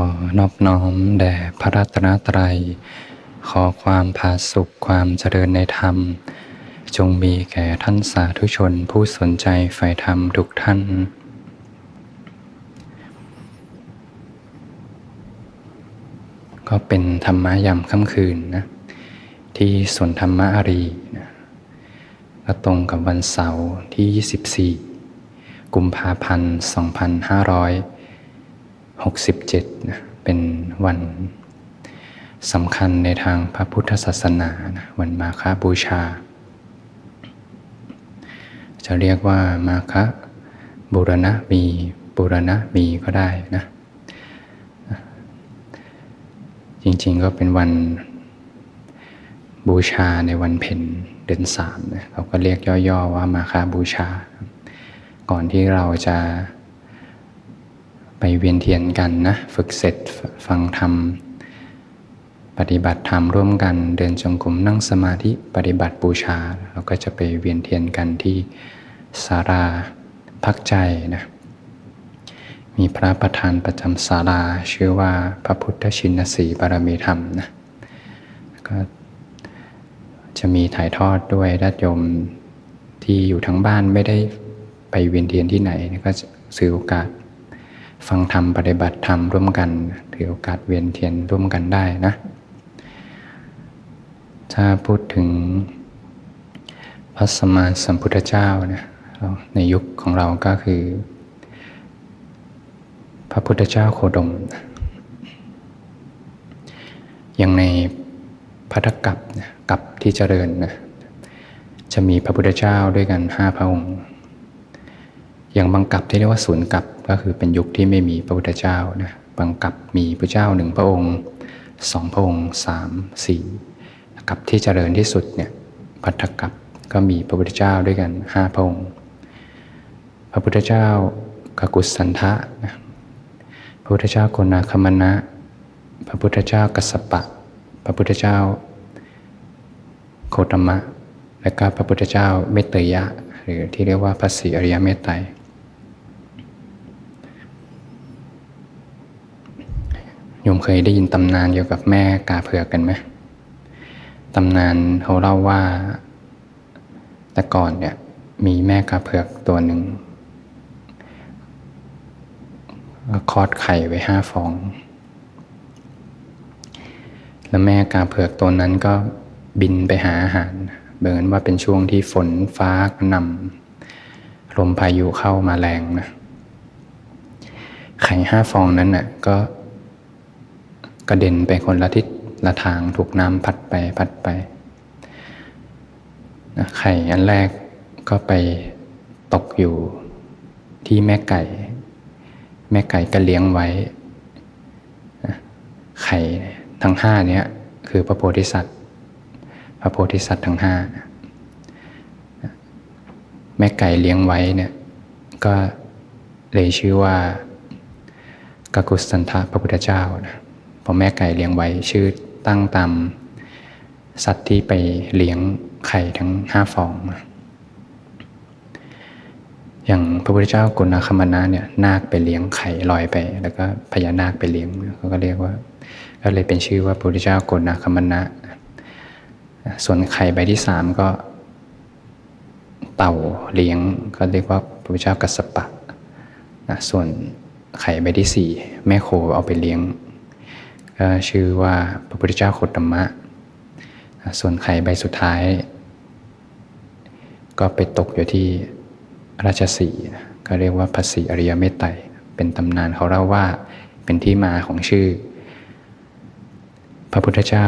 อนอบน้อมแด่พระรัตนตรัย ขอความผาสุขความเจริญในธรรม จงมีแก่ท่านสาธุชนผู้สนใจใฝ่ธรรมทุกท่าน ก็เป็นธรรมะยามค่ำคืนนะ ที่สวนธรรมะอารีนะก็ตรงกับวันเสาร์ที่ 24 กุมภาพันธ์ 67นะเป็นวันสำคัญในทางพระพุทธศาสนานะวันมาฆบูชา จะเรียกว่ามาฆบุรณะมีบุรณะมีก็ได้นะจริงๆก็เป็นวันบูชาในวันเพ็ญเดือนสามนะเราก็เรียกย่อๆว่ามาคบูชา ก่อนที่เราจะ ไปเวียนเทียนกันนะ ฝึกเสร็จฟังธรรม ปฏิบัติธรรมร่วมกัน เดินจงกรมนั่งสมาธิปฏิบัติบูชา เราก็จะไปเวียนเทียนกันที่สาราพักใจนะมีพระประธานประจำศาลาชื่อว่าพระพุทธชินสีบารมีธรรมนะก็จะมีถ่ายทอดด้วยญาติโยมที่อยู่ทั้งบ้านไม่ได้ไปเวียนเทียนที่ไหน ก็ซื้อโอกาส ฟังธรรมปฏิบัติธรรมร่วมกัน ถือโอกาสเวียนเทียนร่วมกันได้นะถ้าพูดถึงพระสมมาสัมพุทธเจ้านะในยุคของเราก็คือ พระพุทธเจ้าโคดม อย่างในพัทกับกับที่เจริญนะจะมีพระพุทธเจ้าด้วยกันห้าพระองค์ อย่างบางกับที่เรียกว่าศูนย์กับ ก็คือเป็นยุคที่ไม่มีพระพุทธเจ้านะบางกับมีพระเจ้าหนึ่งพระองค์สองพระองค์สามสี่กับที่เจริญที่สุดเนี่ยพัทธกับก็มีพระพุทธเจ้าด้วยกันห้าพระองค์พระพุทธเจ้ากกุสันทะนะพระพุทธเจ้าโกนาคมณะพระพุทธเจ้ากัสสปะ พระพุทธเจ้าโคตมะ และก็พระพุทธเจ้าเมตตยะ หรือที่เรียกว่าพระศรีอริยเมตไตร โยมเคยได้ยินตำนานเกี่ยวกับแม่กาเผือกกันไหมตำนานเขาเล่าว่า แต่ก่อนเนี่ยมีแม่กาเผือกตัวหนึ่งคลอดไข่ไว้ห้าฟอง แล้วแม่กาเผือกตัวนั้นก็บินไปหาอาหารเบินว่าเป็นช่วงที่ฝนฟ้ากระหน่ำลมพายุเข้ามาแรงนะไข่ห้าฟองนั้นน่ะก็ กระเด็นไปคนละทิศละทางถูกน้ำพัดไปพัดไปนะไข่อันแรกก็ไปตกอยู่ที่แม่ไก่ แม่ไก่ก็เลี้ยงไว้ไข่ทั้งห้านี้คือพระโพธิสัตว์ พระโพธิสัตว์ทั้งห้าแม่ไก่เลี้ยงไว้เนี่ยก็เลยชื่อว่ากกุสันทะพระพุทธเจ้านะ พอแม่ไก่เลี้ยงไว้ชื่อตั้งตามสัตว์ที่ไปเลี้ยงไข่ทั้งห้าฟอง อย่างพระพุทธเจ้ากุณาคมณะเนี่ยนาคไปเลี้ยงไข่ลอยไป แล้วก็พญานาคไปเลี้ยงเขาก็เรียกว่า ก็เลยเป็นชื่อว่าพระพุทธเจ้ากุณาคมณะส่วนไข่ใบที่สามก็ เต่าเลี้ยงก็เรียกว่าพระพุทธเจ้ากัสปะนะส่วนไข่ใบที่สี่แม่โคเอาไปเลี้ยง ก็ชื่อว่าพระพุทธเจ้าโคตมะ ส่วนไข่ใบสุดท้าย ก็ไปตกอยู่ที่ราชสีก็เรียกว่าภาษีอริยเมตไตรเป็นตำนานเขาเล่าว่าเป็นที่มาของชื่อ พระพุทธเจ้า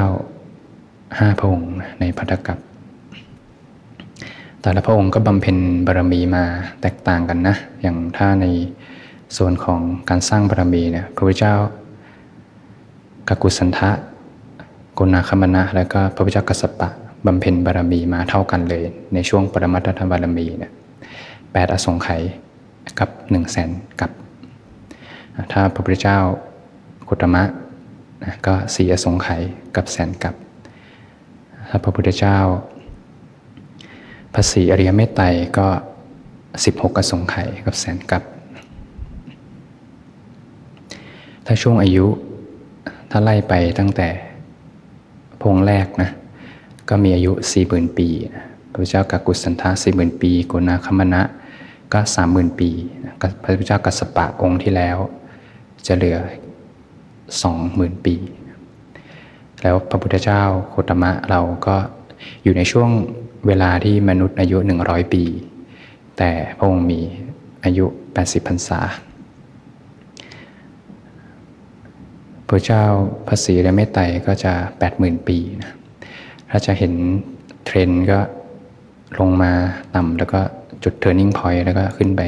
ห้าพระองค์ในพัทธกับแต่ละพระองค์ก็บำเพ็ญบารมีมาแตกต่างกันนะ อย่างถ้าในส่วนของการสร้างบารมีเนี่ยพระพุทธเจ้า กกุสันทะกุณาคมณะและก็พระพุทธกัสสปะบำเพ็ญบารมีมาเท่ากันเลย ในช่วงปรมัตถบารมีเนี่ยแปดอสงไขยกับหนึ่งแสนกับ ถ้าพระพุทธเจ้ากุตมะก็สี่อสงไขยกับแสนกับถ้าพระพุทธเจ้าภาษีอริยเมตไตรก็สิบหกอสงไขยกับแสนกับ ถ้าช่วงอายุ ถ้าไล่ไปตั้งแต่พงแรกนะก็มีอายุสี่หมื่นปีพระพุทธเจ้ากักุสันทะสี่หมื่นปีโกุณาคมณะก็สามหมื่นปีพระพุทธเจ้ากัสปะองค์ที่แล้ว จะเหลือสองหมื่นปี แล้วพระพุทธเจ้าโคตมะเราก็อยู่ในช่วงเวลาที่มนุษย์อายุหนึ่งร้อยปี แต่พระองค์มีอายุแปดสิบพรรษา พระเจ้าพระศรีและเมตไตรก็จะแปดหมื่นปีนะถ้าจะเห็นเทรนก็ลงมาต่ำแล้วก็จุด turning point แล้วก็ขึ้นไป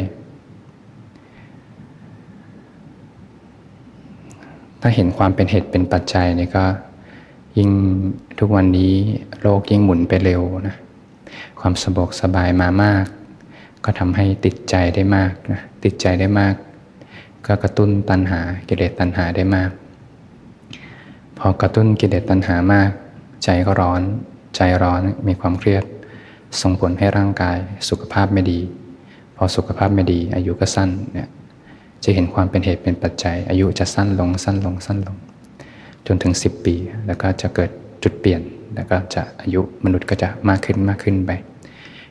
ถ้าเห็นความเป็นเหตุเป็นปัจจัยนี่ก็ยิ่งทุกวันนี้โลกยิ่งหมุนไปเร็วนะ ความสะดวกสบายมามาก ก็ทำให้ติดใจได้มากนะ ติดใจได้มาก ก็กระตุ้นตัณหากิเลสตัณหาได้มาก พอกระตุ้นกิเลสตัณหามาก ใจก็ร้อน ใจร้อนมีความเครียด ส่งผลให้ร่างกายสุขภาพไม่ดี พอสุขภาพไม่ดี อายุก็สั้นเนี่ยจะเห็นความเป็นเหตุเป็นปัจจัย อายุจะสั้นลงสั้นลงสั้นลง จนถึง 10 ปี แล้วก็จะเกิดจุดเปลี่ยน แล้วก็จะอายุมนุษย์ก็จะมากขึ้นมากขึ้นไป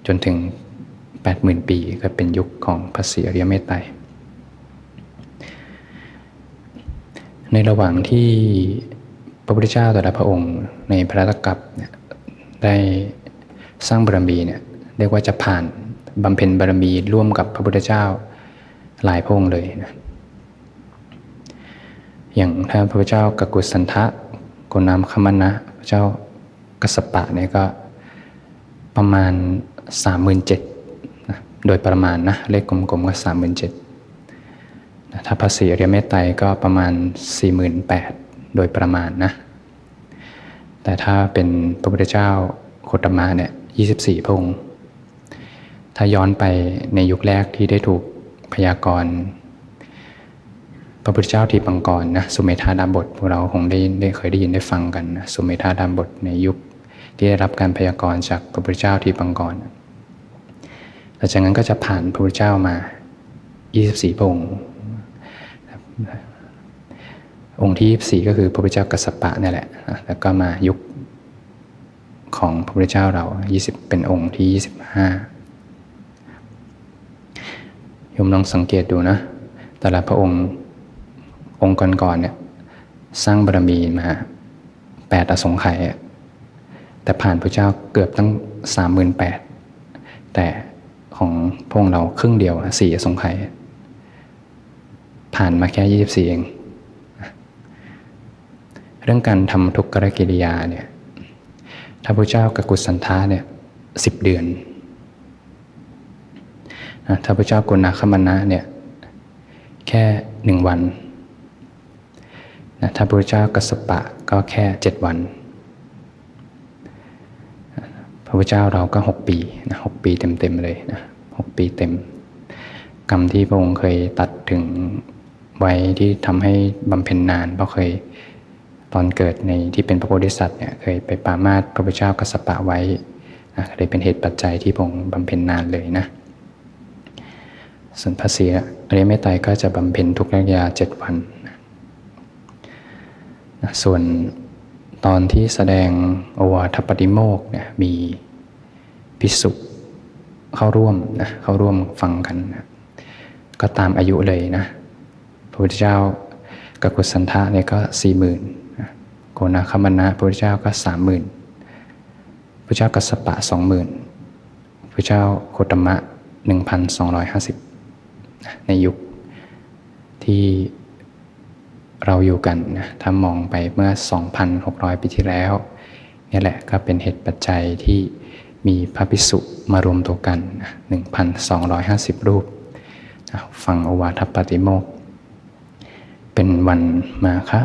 จนถึง 80,000 ปีก็เป็นยุคของพระศรีอริยเมตไตรในระหว่างที่ พระพุทธเจ้าแต่ละพระองค์ในพระตกับได้สร้างบารมีเนี่ยเรียกว่าจะผ่านบำเพ็ญบารมีร่วมกับพระพุทธเจ้าหลายพระองค์เลยนะอย่างถ้าพระพุทธเจ้ากกุสันทะโกนามคมนะพระเจ้ากัสปะเนี่ยก็ประมาณสามหมื่นเจ็ดนะโดยประมาณนะเลขกลมๆก็สามหมื่นเจ็ดถ้าภาษีเรียเมตไตรก็ประมาณสี่หมื่นแปด โดยประมาณนะ แต่ถ้าเป็นพระพุทธเจ้าโคตมะเนี่ยยี่สิบสี่พระองค์ ถ้าย้อนไปในยุคแรกที่ได้ถูกพยากรณ์พระพุทธเจ้าทีปังกรนะสุเมธาดาบทพวกเราคงได้ได้เคยได้ยินได้ฟังกันนะสุเมธาดาบทในยุคที่ได้รับการพยากรณ์จากพระพุทธเจ้าทีปังกรหลังจากนั้นก็จะผ่านพระพุทธเจ้ามา 24 พระองค์ องค์ที่ 24 ก็คือพระพุทธเจ้ากัสสปะนี่แหละแล้วก็มายุคของพระพุทธเจ้าเรา 20 เป็นองค์ที่ 25โยมลองสังเกตดูนะ แต่ละพระองค์องค์ก่อนๆเนี่ยสร้างบารมีมาแปดอสงไขยแต่ผ่านพระเจ้าเกือบตั้งสามหมื่นแปดแต่ของพวกเราครึ่งเดียวสี่อสงไขยผ่านมาแค่ยี่สิบสี่เอง เรื่องการทำทุกขกิริยาเนี่ยถ้าพระเจ้ากับกุศลทาเนี่ยสิบเดือนถ้าพระเจ้ากุณาคมนะเนี่ยแค่หนึ่งวันนะถ้าพระเจ้ากัสปะก็แค่เจ็ดวัน พระพุทธเจ้าเราก็หกปีนะหกปีเต็มๆเลยนะหกปีเต็ม กรรมที่พระองค์เคยตัดถึงไว้ที่ทำให้บำเพ็ญนานเพราะเคย ตอนเกิดในที่เป็นพระโพธิสัตว์เนี่ยเคยไปปามาสพระพุทธเจ้ากัสปะไว้เลยเป็นเหตุปัจจัยที่พงบำเพ็ญนานเลยนะ ส่วนภาษีอริยเมตไตรก็จะบำเพ็ญทุกระยะเจ็ดวันส่วนตอนที่แสดงโอวาทปฏิโมกเนี่ยมีพิสุเข้าร่วมนะเข้าร่วมฟังกันนะก็ตามอายุเลยนะพระพุทธเจ้ากับกุสันทะเนี่ยก็สี่หมื่น นาคมนะพระพุทธเจ้าก็สามหมื่นพระเจ้ากัสปะสองหมื่นพระเจ้าโคตมะหนึ่งพันสองร้อยห้าสิบในยุคที่เราอยู่กันนะถ้ามองไปเมื่อ 2,600 ปีที่แล้วนี่แหละก็เป็นเหตุปัจจัยที่มีพระภิกษุมารวมตัวกัน 1,250 รูป ฟังอวาทปฏิโมก เป็นวันมาคะ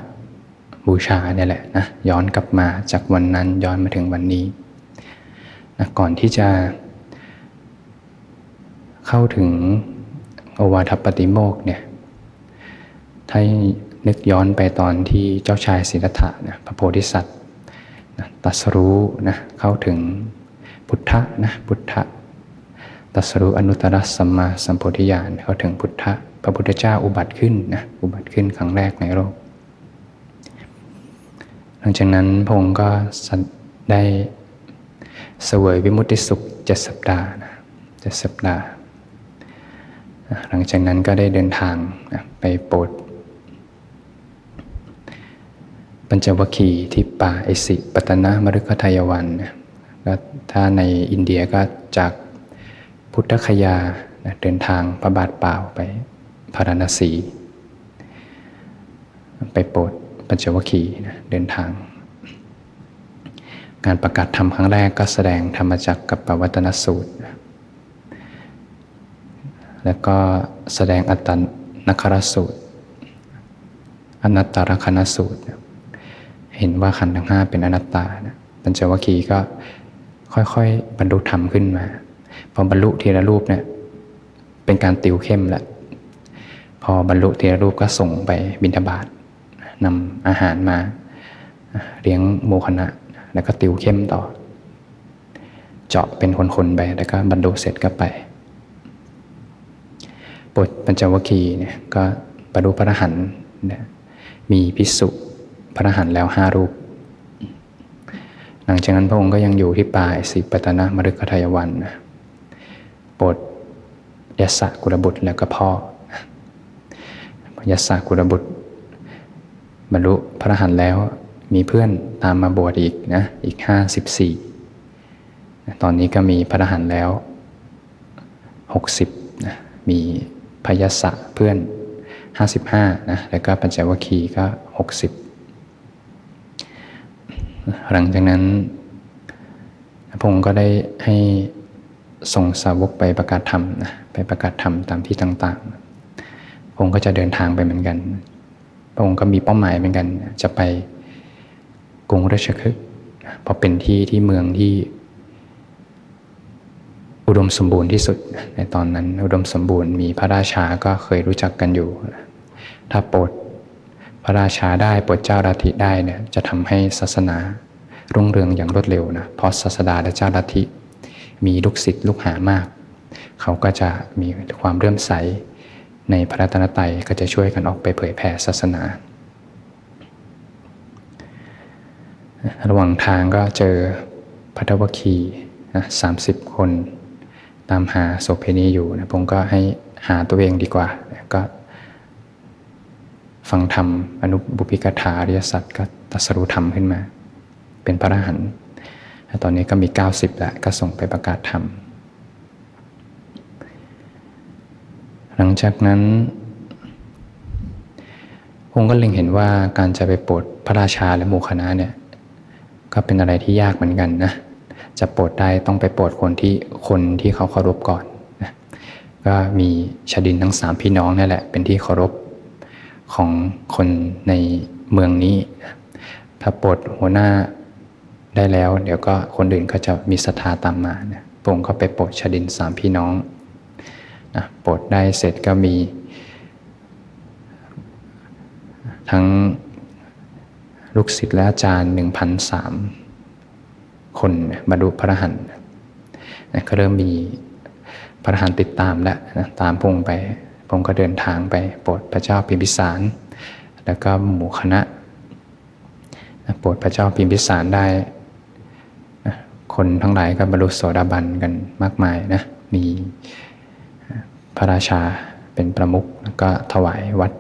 บูชาเนี่ยแหละนะย้อนกลับมาจากวันนั้นย้อนมาถึงวันนี้นะก่อนที่จะ เข้าถึงโอวาทปฏิโมกเนี่ยถ้านึกย้อนไปตอนที่เจ้าชายสิทธัตถะนะพระโพธิสัตว์นะตัสรู้นะเข้าถึงพุทธะนะพุทธะตัสรู้อนุตตรสัมมาสัมโพธิญาณเข้าถึงพุทธะพระพุทธเจ้าอุบัติขึ้นนะอุบัติขึ้นครั้งแรกในโลก หลังจากนั้นพระองค์ก็ได้เสวยวิมุติสุขเจ็ดสัปดาห์นะเจ็ดสัปดาห์ หลังจากนั้นก็ได้เดินทางนะไปโปรดปัญจวัคคีย์ที่ป่าไอสิปตนะมฤคทายวันนะก็ถ้าในอินเดียก็จากพุทธคยานะเดินทางพระบาทเปล่าไปพาราณสี ไปโปรด ปัญจวัคคีย์นะเดินทาง การประกาศธรรมครั้งแรกก็แสดงธรรมจักกับปวัตนสูตร แล้วก็แสดงอัตตนครสูตร อนัตตลกนสูตร เห็นว่าขันธ์ทั้งห้าเป็นอนัตตานะปัญจวัคคีย์ก็ค่อยๆ บรรลุธรรมขึ้นมาพอบรรลุทีละรูปเนี่ยเป็นการติวเข้มแหละพอบรรลุทีละรูปก็ส่งไปบิณฑบาต นำอาหารมาเลี้ยงโมคณะ แล้วก็ติวเข้มต่อ เจาะเป็นคนๆไป แล้วก็บรรลุเสร็จก็ไปบทปัญจวัคคีย์เนี่ยก็บรรลุพระหันเนี่ยมีพิสุพระหันแล้วห้ารูป หลังจากนั้นพระองค์ก็ยังอยู่ที่ป่าสิปตนะมฤคทายวันนะโปดยศกุลบุตรแล้วก็พ่อยศกุลบุตร บรรลุพระหันแล้วมีเพื่อนตามมาบวชอีกนะอีกห้าสิบสี่ตอนนี้ก็มีพระหันแล้วหกสิบนะมีพยศเพื่อนห้าสิบห้านะแล้วก็ปัญจวัคคีย์ก็หกสิบหลังจากนั้นพงค์ก็ได้ให้ส่งสาวกไปประกาศธรรมนะไปประกาศธรรมตามที่ต่างๆพงค์ก็จะเดินทางไปเหมือนกัน พระองค์ก็มีเป้าหมายเหมือนกัน จะไปกรุงราชคฤห์เพราะเป็นที่ที่เมืองที่ อุดมสมบูรณ์ที่สุด ในตอนนั้น อุดมสมบูรณ์มีพระราชาก็เคยรู้จักกันอยู่ ถ้าโปรดพระราชาได้โปรดเจ้าราธิได้เนี่ยจะทำให้ศาสนารุ่งเรืองอย่างรวดเร็วนะเพราะศาสดาและเจ้าลัทธิมีลูกศิษย์ลูกหามาก เขาก็จะมีความเรื่มใส ในพระรัตนตรัยก็จะช่วยกันออกไปเผยแผ่ศาสนา ระหว่างทางก็เจอพัทวคีนะสามสิบคน ตามหาโสเพณีอยู่นะผมก็ให้หาตัวเองดีกว่าก็ฟังธรรมอนุบุพิกถาอริยสัจก็ตัสรู้ธรรมขึ้นมา เป็นพระอรหันต์ตอนนี้ก็มี 90 แล้วก็ส่งไปประกาศธรรม หลังจากนั้นองค์ก็เล็งเห็นว่าการจะไปโปรดพระราชาและหมู่คณะเนี่ยก็เป็นอะไรที่ยากเหมือนกันนะจะโปรดได้ต้องไปโปรดคนที่คนที่เขาเคารพก่อนนะก็มีชดินทั้งสามพี่น้องนี่แหละเป็นที่เคารพของคนในเมืองนี้ ถ้าโปรดหัวหน้าได้แล้ว เดี๋ยวก็คนอื่นก็จะมีศรัทธาตามมาเนี่ยพระองค์ก็ไปโปรดชดินสามพี่น้อง นะโปรดได้เสร็จก็มี ทั้งลูกศิษย์และอาจารย์หนึ่งพันสามคนบรรลุพระหันนะก็เริ่มมีพระหันติดตามแล้วนะตามพงไปพงก็เดินทางไปโปรดพระเจ้าพิมพิสาร แล้วก็หมู่คณะโปรดพระเจ้าพิมพิสารได้คนทั้งหลายก็บรรลุโสดาบันกันมากมายนะมี ระราชาเป็นประมุขแล้วก็ถวายวัด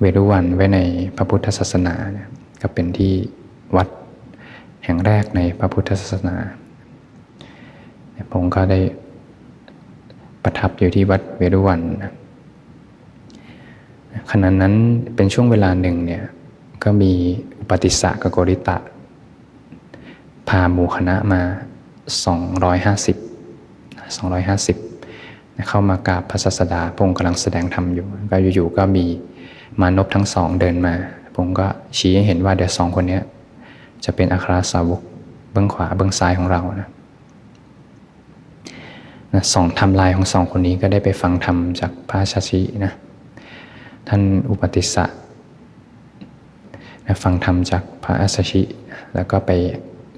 เวรุวันไว้ในพระพุทธศาสนาเนี่ยก็เป็นที่วัดแห่งแรกในพระพุทธศาสนาผมก็ได้ประทับอยู่ที่วัดเวรุวันขณะนั้นเป็นช่วงเวลาหนึ่งเนี่ยก็มีปฏิสะกับโกริตะ พาหมู่คณะมา 250 250 เข้ามากราบพระศาสดาพงกำลังแสดงธรรมอยู่ ก็อยู่ๆก็มีมานพทั้งสองเดินมาผมก็ชี้ให้เห็นว่าเดี๋ยวสองคนนี้จะเป็นอัครสาวกเบื้องขวาเบื้องซ้ายของเรานะนะสองทำลายของสองคนนี้ก็ได้ไปฟังธรรมจากพระชาชินะท่านอุปติสสะฟังธรรมจากพระอัสชิ แล้วก็ไป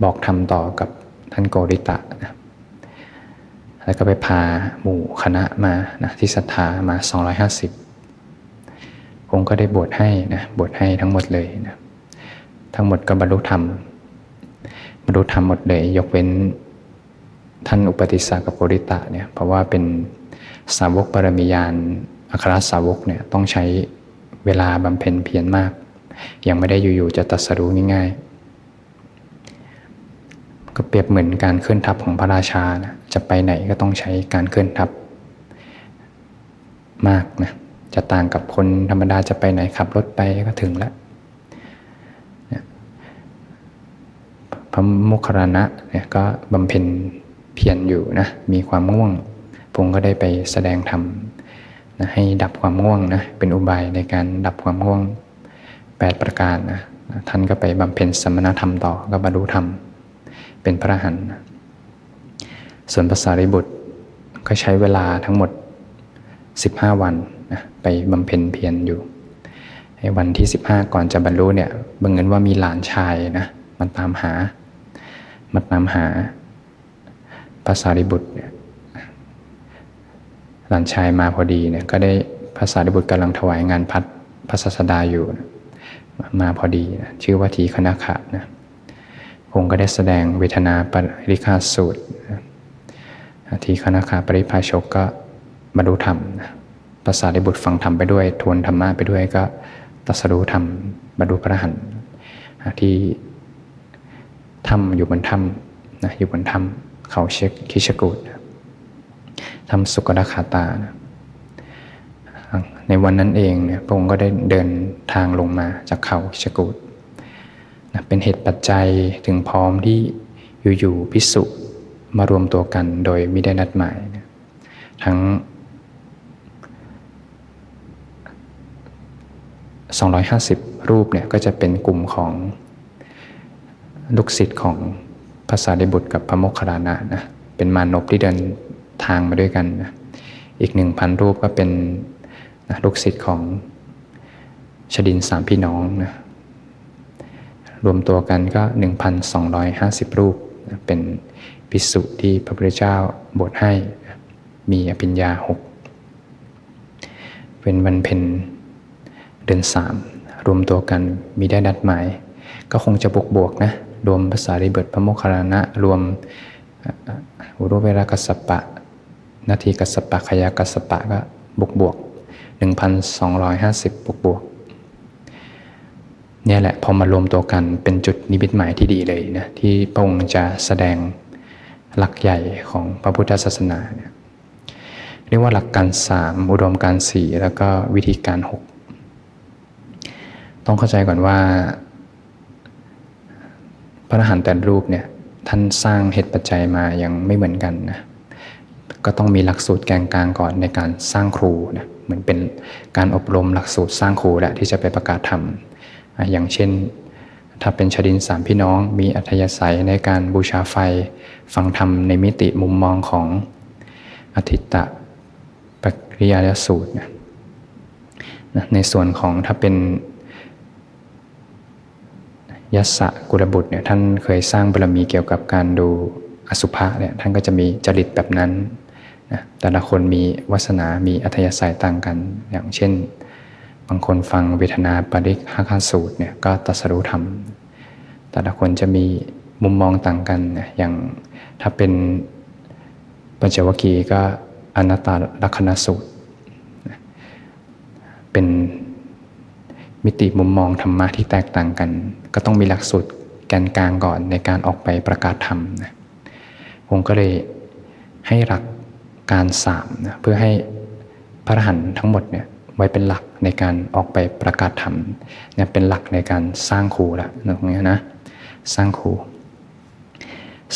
บอกธรรมต่อกับท่านโกริตะนะ แล้วก็ไปพาหมู่คณะมานะที่ศรัทธามา 250องค์ก็ได้บวชให้นะบวชให้ทั้งหมดเลยนะทั้งหมดก็บรรลุธรรม บรรลุธรรมหมดเลย ยกเว้นท่านอุปติสสะกับโพริตะเนี่ยเพราะว่าเป็นสาวกบารมียานอัครสาวกเนี่ยต้องใช้เวลาบำเพ็ญเพียรมาก ยังไม่ได้อยู่ๆจะตัดสรู้ง่ายๆ ก็เปรียบเหมือนการเคลื่อนทัพของพระราชานะจะไปไหนก็ต้องใช้การเคลื่อนทัพมากนะจะต่างกับคนธรรมดาจะไปไหนขับรถไปก็ถึงแล้วพระมุคคารณะเนี่ยก็บำเพ็ญเพียรอยู่นะมีความง่วงพงก็ได้ไปแสดงธรรมนะให้ดับความง่วงนะเป็นอุบายในการดับความง่วง 8 ประการนะท่านก็ไปบำเพ็ญสมณธรรมต่อก็บรรลุธรรม เป็นพระหันส่วนภาษาริบุตรก็ใช้เวลาทั้งหมด 15 วันนะไปบำเพ็ญเพียรอยู่ในวันที่ 15 ก่อนจะบรรลุเนี่ยบังเอิญว่ามีหลานชายนะมันตามหามาตามหาภาษาริบุตรเนี่ยหลานชายมาพอดีเนี่ยก็ได้ภาษาริบุตรกำลังถวายงานพัดพระศาสดาอยู่นะมาพอดีนะชื่อว่าทีคณะขะนะ องค์ก็ได้แสดงเวทนาปริคาสูตรที่คณะขาปริภาชกก็บรรลุธรรมภาษาริบุตรฟังธรรมไปด้วย ทวนธรรมะไปด้วยก็ตัสรู้ธรรมบรรลุพระหันที่ถ้ำอยู่บนถ้ำนะอยู่บนถ้ำเขาเชคคิชกูดทำสุกดาคาตานะในวันนั้นเองเนี่ยพระองค์ก็ได้เดินทางลงมาจากเขาคิชกูด นะเป็นเหตุปัจจัยถึงพร้อมที่อยู่ๆพิสุมารวมตัวกันโดยไม่ได้นัดหมายนะทั้ง 250 รูปเนี่ยก็จะเป็นกลุ่มของลูกศิษย์ของภาษาดิบุตรกับพระโมคคัลลานะนะเป็นมานพที่เดินทางมาด้วยกันนะอีกหนึ่งพันรูปก็เป็นนะลูกศิษย์ของชดินสามพี่น้องนะ รวมตัวกันก็ 1,250 รูปนะเป็นภิกษุที่พระพุทธเจ้าบทให้นะมีอภิญญาหกเป็นวันเพ็ญเดือนสามรวมตัวกันมีได้นัดหมาย ก็คงจะบวกบวกนะ รวมภาษาริบุตรพระโมคคัลลานะ รวมอุรุเวรกัสปะ นาทีกัสปะขยากัสปะก็บวกบวก1,250บวกบวก เนี่ยแหละพอมารวมตัวกันเป็นจุดนิมิตหมายที่ดีเลยนะที่พระองค์จะแสดงหลักใหญ่ของพระพุทธศาสนาเนี่ยเรียกว่าหลักการสามอุดมการสี่แล้วก็วิธีการหกต้องเข้าใจก่อนว่า พระอรหันต์แต่รูปเนี่ยท่านสร้างเหตุปัจจัยมายังไม่เหมือนกันนะก็ต้องมีหลักสูตรแกงกลางก่อนในการสร้างครูนะเหมือนเป็นการอบรมหลักสูตรสร้างครูแหละที่จะไปประกาศธรรม อย่างเช่น ถ้าเป็นชดินสามพี่น้องมีอัธยาศัยในการบูชาไฟ ฟังธรรมในมิติมุมมองของอธิตตะปริยาสูตรนะในส่วนของถ้าเป็นยัสสะกุลบุตรเนี่ยท่านเคยสร้างบารมีเกี่ยวกับการดูอสุภะเนี่ยท่านก็จะมีจริตแบบนั้นนะแต่ละคนมีวาสนา มีอัธยาศัยต่างกัน อย่างเช่น บางคนฟังเวทนาปริฆาคสูตรเนี่ยก็ตัสรู้ธรรม แต่ละคนจะมีมุมมองต่างกันนะอย่างถ้าเป็นปัญจวัคคีย์ก็อนัตตลักษณสูตร เป็นมิติมุมมองธรรมะที่แตกต่างกัน ก็ต้องมีหลักสูตรแกนกลางก่อนในการออกไปประกาศธรรมนะผมก็เลยให้หลักการสามนะเพื่อให้พระหันทั้งหมดเนี่ย ไว้เป็นหลักในการออกไปประกาศธรรมเนี่ยเป็นหลักในการสร้างครูละตรงนี้นะสร้างครู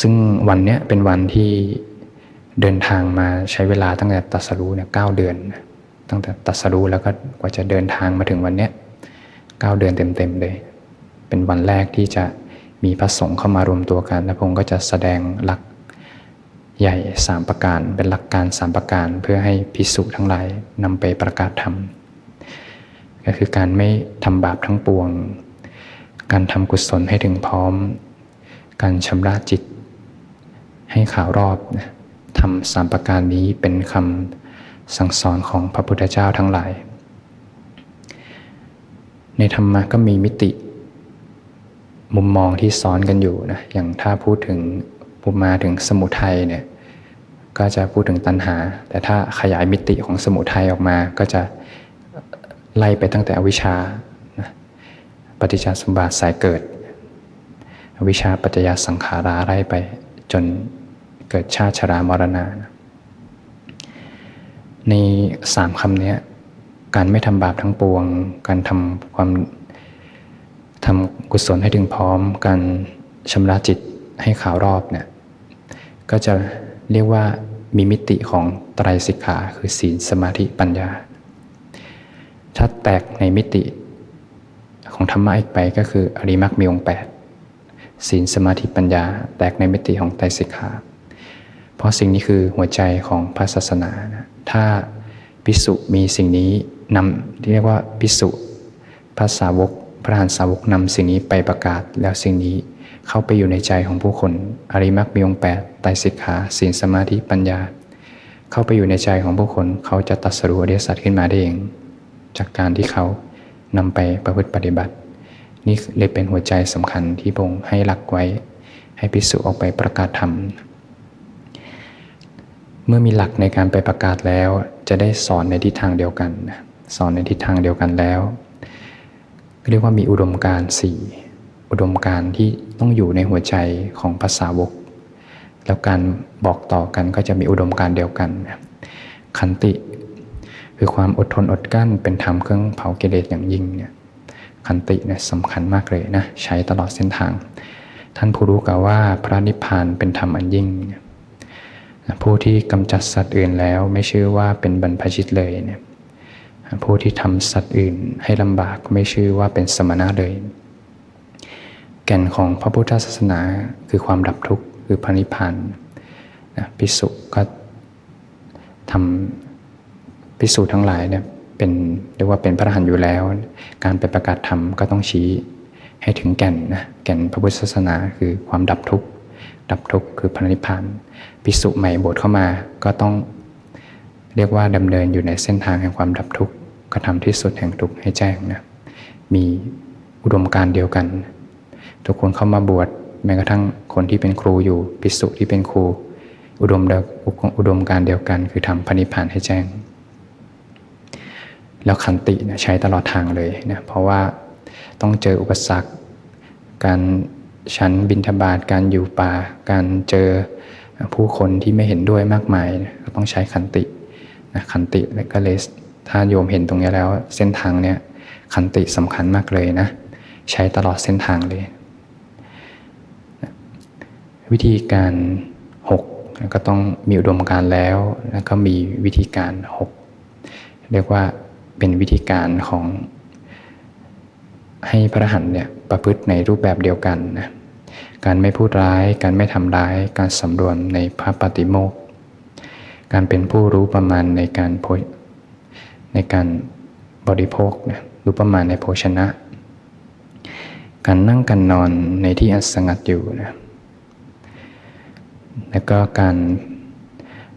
ซึ่งวันนี้เป็นวันที่เดินทางมาใช้เวลาตั้งแต่ตัสรู้เนี่ยเก้าเดือน ตั้งแต่ตัสรู้แล้วก็กว่าจะเดินทางมาถึงวันนี้9เดือนเต็มๆเลย เป็นวันแรกที่จะมีพระสงฆ์เข้ามารวมตัวกัน และพระองค์ก็จะแสดงหลัก ใหญ่3ประการเป็นหลักการ3ประการเพื่อให้พิสุทั้งหลายนำไปประกาศธรรมก็คือการไม่ทำบาปทั้งปวง การทำกุศลให้ถึงพร้อม การชำระจิต ให้ขาวรอบทำสามประการนี้เป็นคำสั่งสอนของพระพุทธเจ้าทั้งหลาย ในธรรมะก็มีมิติ มุมมองที่ซ้อนกันอยู่นะอย่างถ้าพูดถึง ปุมาถึงสมุทัยเนี่ยก็จะพูดถึงตัณหา แต่ถ้าขยายมิติของสมุทัยออกมา ก็จะไล่ไปตั้งแต่อวิชชาปฏิจจสมบัติสายเกิด อวิชชาปัจจยสังขาราไล่ไปจนเกิดชาติชรามรณะในสามคำนี้การไม่ทำบาปทั้งปวง การทำความทำกุศลให้ถึงพร้อม การชำระจิต ให้ขาวรอบเนี่ยก็จะเรียกว่ามีมิติของไตรสิกขาคือศีลสมาธิปัญญา ถ้าแตกในมิติของธรรมะอีกไปก็คืออริมักมีองแปดศีลสมาธิปัญญา แตกในมิติของไตรสิกขาเพราะสิ่งนี้คือหัวใจของพระศาสนานะถ้าพิสุมีสิ่งนี้นำที่เรียกว่าพิสุพระสาวกพระหานสาวกนำสิ่งนี้ไปประกาศแล้วสิ่งนี้ เข้าไปอยู่ในใจของผู้คน อริมักมีองค์แปดไตสิกขาศีลสมาธิปัญญา เข้าไปอยู่ในใจของผู้คน เขาจะตัดสรุอริยสัจขึ้นมาได้เอง จากการที่เขานำไปประพฤติปฏิบัติ นี่เลยเป็นหัวใจสำคัญที่พงให้หลักไว้ ให้พิสุออกไปประกาศธรรมเมื่อมีหลักในการไปประกาศแล้ว จะได้สอนในทิศทางเดียวกัน สอนในทิศทางเดียวกันแล้วเรียกว่ามีอุดมการสี่ อุดมการที่ต้องอยู่ในหัวใจของภาษาวก แล้วการบอกต่อกันก็จะมีอุดมการเดียวกันขันติ คือความอดทนอดกั้นเป็นธรรมเครื่องเผากิเลสอย่างยิ่งเนี่ยขันติเนี่ยสำคัญมากเลยนะใช้ตลอดเส้นทาง ท่านผู้รู้กล่าวว่าพระนิพพานเป็นธรรมอันยิ่ง ผู้ที่กำจัดสัตว์อื่นแล้วไม่ชื่อว่าเป็นบรรพชิตเลยเนี่ยผู้ที่ทำสัตว์อื่นให้ลำบากไม่ชื่อว่าเป็นสมณะเลย แก่นของพระพุทธศาสนาคือความดับทุกข์คือพระนิพพานะพิสุก็ทำพิสูจทั้งหลายเนี่ยเป็นเรียกว่าเป็นพระอรหันต์อยู่แล้ว การไปประกาศธรรมก็ต้องชี้ให้ถึงแก่นนะแก่นพระพุทธศาสนาคือความดับทุกข์ดับทุกข์คือพระนิพพานภิกษุใหม่บวชเข้ามาก็ต้องเรียกว่าดำเนินอยู่ในเส้นทางแห่งความดับทุกข์ก็ทำที่สุดแห่งทุกข์ให้แจ้งนะมีอุดมการเดียวกัน ทุกคนเข้ามาบวชแม้กระทั่งคนที่เป็นครูอยู่ภิกษุที่เป็นครู อุดมเดอุดมการเดียวกัน คือทำพระนิพานให้แจ้ง แล้วขันตินะใช้ตลอดทางเลยนะเพราะว่าต้องเจออุปสรรค การฉันบินทบาทการอยู่ป่า การเจอผู้คนที่ไม่เห็นด้วยมากมายก็ต้องใช้ขันตินะขันติและก็เลยถ้าโยมเห็นตรงนี้แล้วเส้นทางเนี้ยขันติสำคัญมากเลยนะ ใช้ตลอดเส้นทางเลย วิธีการหกก็ต้องมีอุดมการแล้วแล้วก็มีวิธีการหกเรียกว่าเป็นวิธีการของ ให้พระหันเนี่ยประพฤติในรูปแบบเดียวกันนะการไม่พูดร้าย การไม่ทำร้าย การสำรวมในพระปฏิโมกการเป็นผู้รู้ประมาณในการโพในการบริโภคนะรู้ประมาณในโภชนะ การนั่งการนอนในที่อันสงัดอยู่นะ แล้วก็การ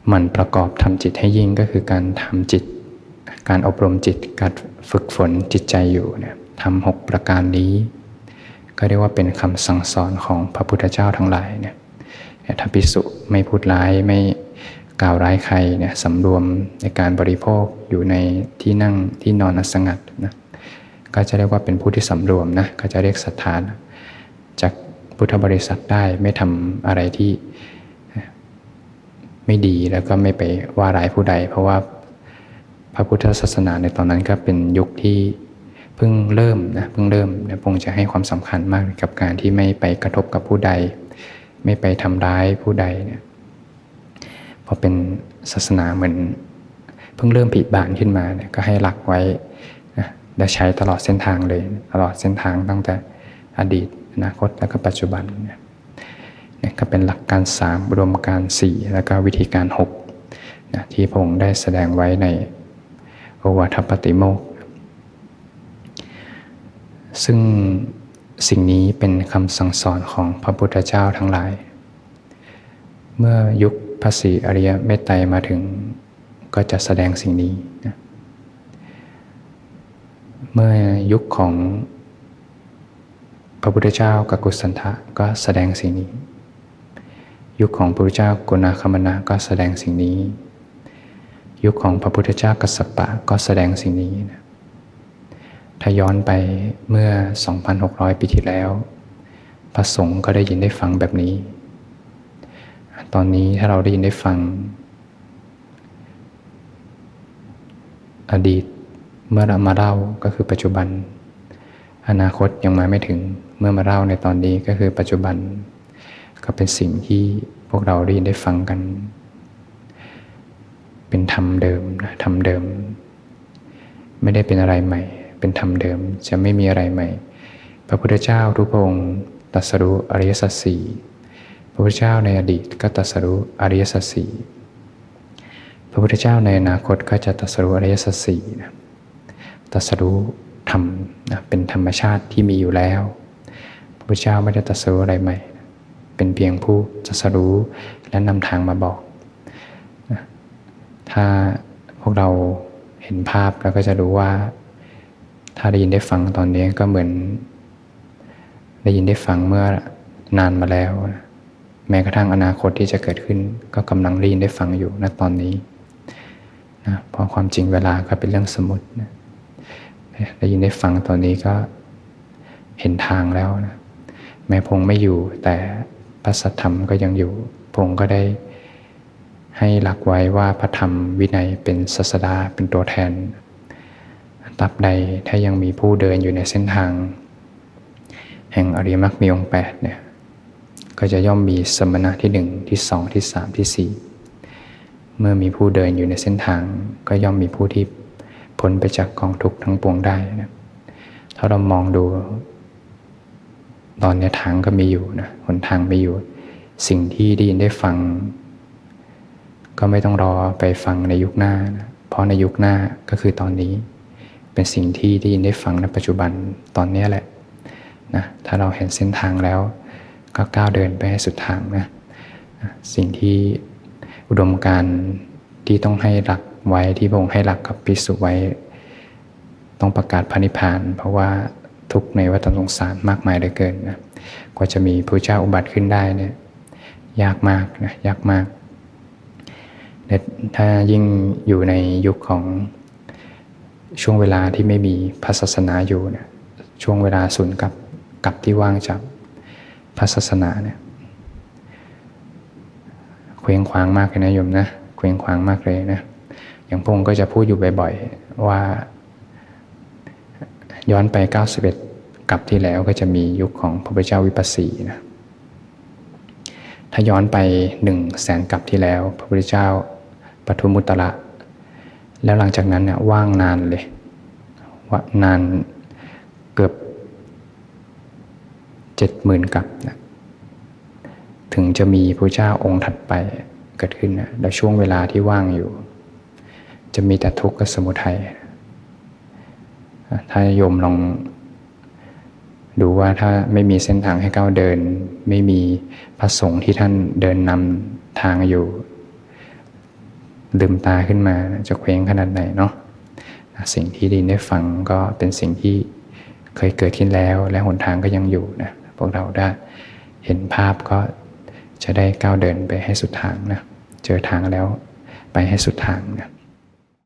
หมั่นประกอบทำจิตให้ยิ่งก็คือการทำจิต การอบรมจิต การฝึกฝนจิตใจอยู่นะทำหกประการนี้ ก็เรียกว่าเป็นคำสั่งสอนของพระพุทธเจ้าทั้งหลายเนี่ยถ้าพิสุไม่พูดร้ายไม่กล่าวร้ายใครเนี่ยสำรวมในการบริโภคอยู่ในที่นั่งที่นอนอสงัดนะก็จะเรียกว่าเป็นผู้ที่สำรวมนะก็จะเรียกศรัทธาจากพุทธบริษัทได้ไม่ทำอะไรที่ ไม่ดีแล้วก็ไม่ไปว่าร้ายผู้ใด เพราะว่าพระพุทธศาสนาในตอนนั้นก็เป็นยุคที่เพิ่งเริ่มนะเพิ่งเริ่มนะพงจะให้ความสำคัญมากกับการที่ไม่ไปกระทบกับผู้ใด ไม่ไปทำร้ายผู้ใดเนี่ยพอเป็นศาสนาเหมือน เพิ่งเริ่มผิดบานขึ้นมาเนี่ยก็ให้หลักไว้นะและใช้ตลอดเส้นทางเลย ตลอดเส้นทางตั้งแต่อดีตอนาคตแล้วก็ปัจจุบันเนี่ย ก็เป็นหลักการสามรวมการสี่แล้วก็วิธีการหกนะที่พงได้แสดงไว้ในโอวาทปฏิโมก ซึ่งสิ่งนี้เป็นคำสั่งสอนของพระพุทธเจ้าทั้งหลาย เมื่อยุคพระศรีอริยเมตไตรมาถึงก็จะแสดงสิ่งนี้นะเมื่อยุคของพระพุทธเจ้ากักุสันทะก็แสดงสิ่งนี้ ยุคของพระพุทธเจ้ากุณาคมณะก็แสดงสิ่งนี้ ยุคของพระพุทธเจ้ากัสสปะก็แสดงสิ่งนี้นะถ้าย้อนไปเมื่อ 2,600 ปีที่แล้ว พระสงฆ์ก็ได้ยินได้ฟังแบบนี้ ตอนนี้ถ้าเราได้ยินได้ฟัง อดีตเมื่อเรามาเล่าก็คือปัจจุบัน อนาคตยังมาไม่ถึงเมื่อมาเล่าในตอนนี้ก็คือปัจจุบัน ก็เป็นสิ่งที่พวกเราได้ยินได้ฟังกัน เป็นธรรมเดิมนะธรรมเดิม ไม่ได้เป็นอะไรใหม่ เป็นธรรมเดิมจะไม่มีอะไรใหม่ พระพุทธเจ้าทุกพระองค์ตัสรู้อริยสัจสี่พระพุทธเจ้าในอดีตก็ตัสรู้อริยสัจสี่พระพุทธเจ้าในอนาคตก็จะตัสรู้อริยสัจสี่นะตัสรู้ธรรมนะเป็นธรรมชาติที่มีอยู่แล้ว พระพุทธเจ้าไม่ได้ตัสรู้อะไรใหม่ เป็นเพียงผู้ตรัสรู้และนำทางมาบอก ถ้าพวกเราเห็นภาพเราก็จะรู้ว่า ถ้าได้ยินได้ฟังตอนนี้ก็เหมือน ได้ยินได้ฟังเมื่อนานมาแล้ว แม้กระทั่งอนาคตที่จะเกิดขึ้น ก็กำลังได้ยินได้ฟังอยู่ณตอนนี้นะเพราะความจริงเวลาก็เป็นเรื่องสมมตินะได้ยินได้ฟังตอนนี้ก็เห็นทางแล้วนะแม้พงไม่อยู่แต่ พระสัทธรรมก็ยังอยู่พงก็ได้ให้หลักไว้ว่าพระธรรมวินัยเป็นศาสดาเป็นตัวแทนตับใดถ้ายังมีผู้เดินอยู่ในเส้นทาง แห่งอริมรรคมีองค์แปดเนี่ยก็จะย่อมมีสมณะที่หนึ่งที่สองที่สามที่สี่เมื่อมีผู้เดินอยู่ในเส้นทาง ก็ย่อมมีผู้ที่พ้นไปจากกองทุกข์ทั้งปวงได้นะถ้าเรามองดู ตอนนี้ทางก็ไมีอยู่นะหนทางไมีอยู่ สิ่งที่ได้ยินได้ฟัง ก็ไม่ต้องรอไปฟังในยุคหน้านะเพราะในยุคหน้าก็คือตอนนี้ เป็นสิ่งที่ได้ยินได้ฟังในปัจจุบันตอนนี้แหละนะถ้าเราเห็นเส้นทางแล้ว ก็ก้าวเดินไปให้สุดทางนะสิ่งที่อุดมการที่ต้องให้หลักไว้ที่พระองค์ให้หลักกับพิสุไว้ ต้องประกาศพระนิพพาน เพราะว่า ทุกในวัฏสงสารมากมายเหลือเกินนะกว่าจะมีพระเจ้าอุบัติขึ้นได้เนี่ยยากมากนะยากมากถ้ายิ่งอยู่ในยุคของช่วงเวลาที่ไม่มีพระศาสนาอยู่เนี่ยช่วงเวลาสุนกับกับที่ว่างจากพระศาสนาเนี่ยเคว้งคว้างมากเลยนะโยมนะเคว้งคว้างมากเลยนะอย่างพงก็จะพูดอยู่บ่อยๆว่า ย้อนไป 91 กับที่แล้วก็จะมียุคของพระพุทธเจ้าวิปัสสีนะถ้าย้อนไปหนึ่งแสนกับที่แล้ว พระพุทธเจ้าปทุมุตตะแล้วหลังจากนั้นเนี่ยว่างนานเลยว่านานเกือบเจ็ดหมื่นกับนะถึงจะมีพระเจ้าองค์ถัดไปเกิดขึ้นนะแล้วช่วงเวลาที่ว่างอยู่ จะมีแต่ทุกข์กับสมุทัย ถ้าโยมลองดูว่าถ้าไม่มีเส้นทางให้ก้าวเดิน ไม่มีพระสงฆ์ที่ท่านเดินนำทางอยู่ลืมตาขึ้นมาจะเคว้งขนาดไหนเนาะสิ่งที่ดีได้ฟังก็เป็นสิ่งที่เคยเกิดขึ้นแล้ว และหนทางก็ยังอยู่นะพวกเราได้เห็นภาพก็จะได้ก้าวเดินไปให้สุดทางนะเจอทางแล้วไปให้สุดทางนะ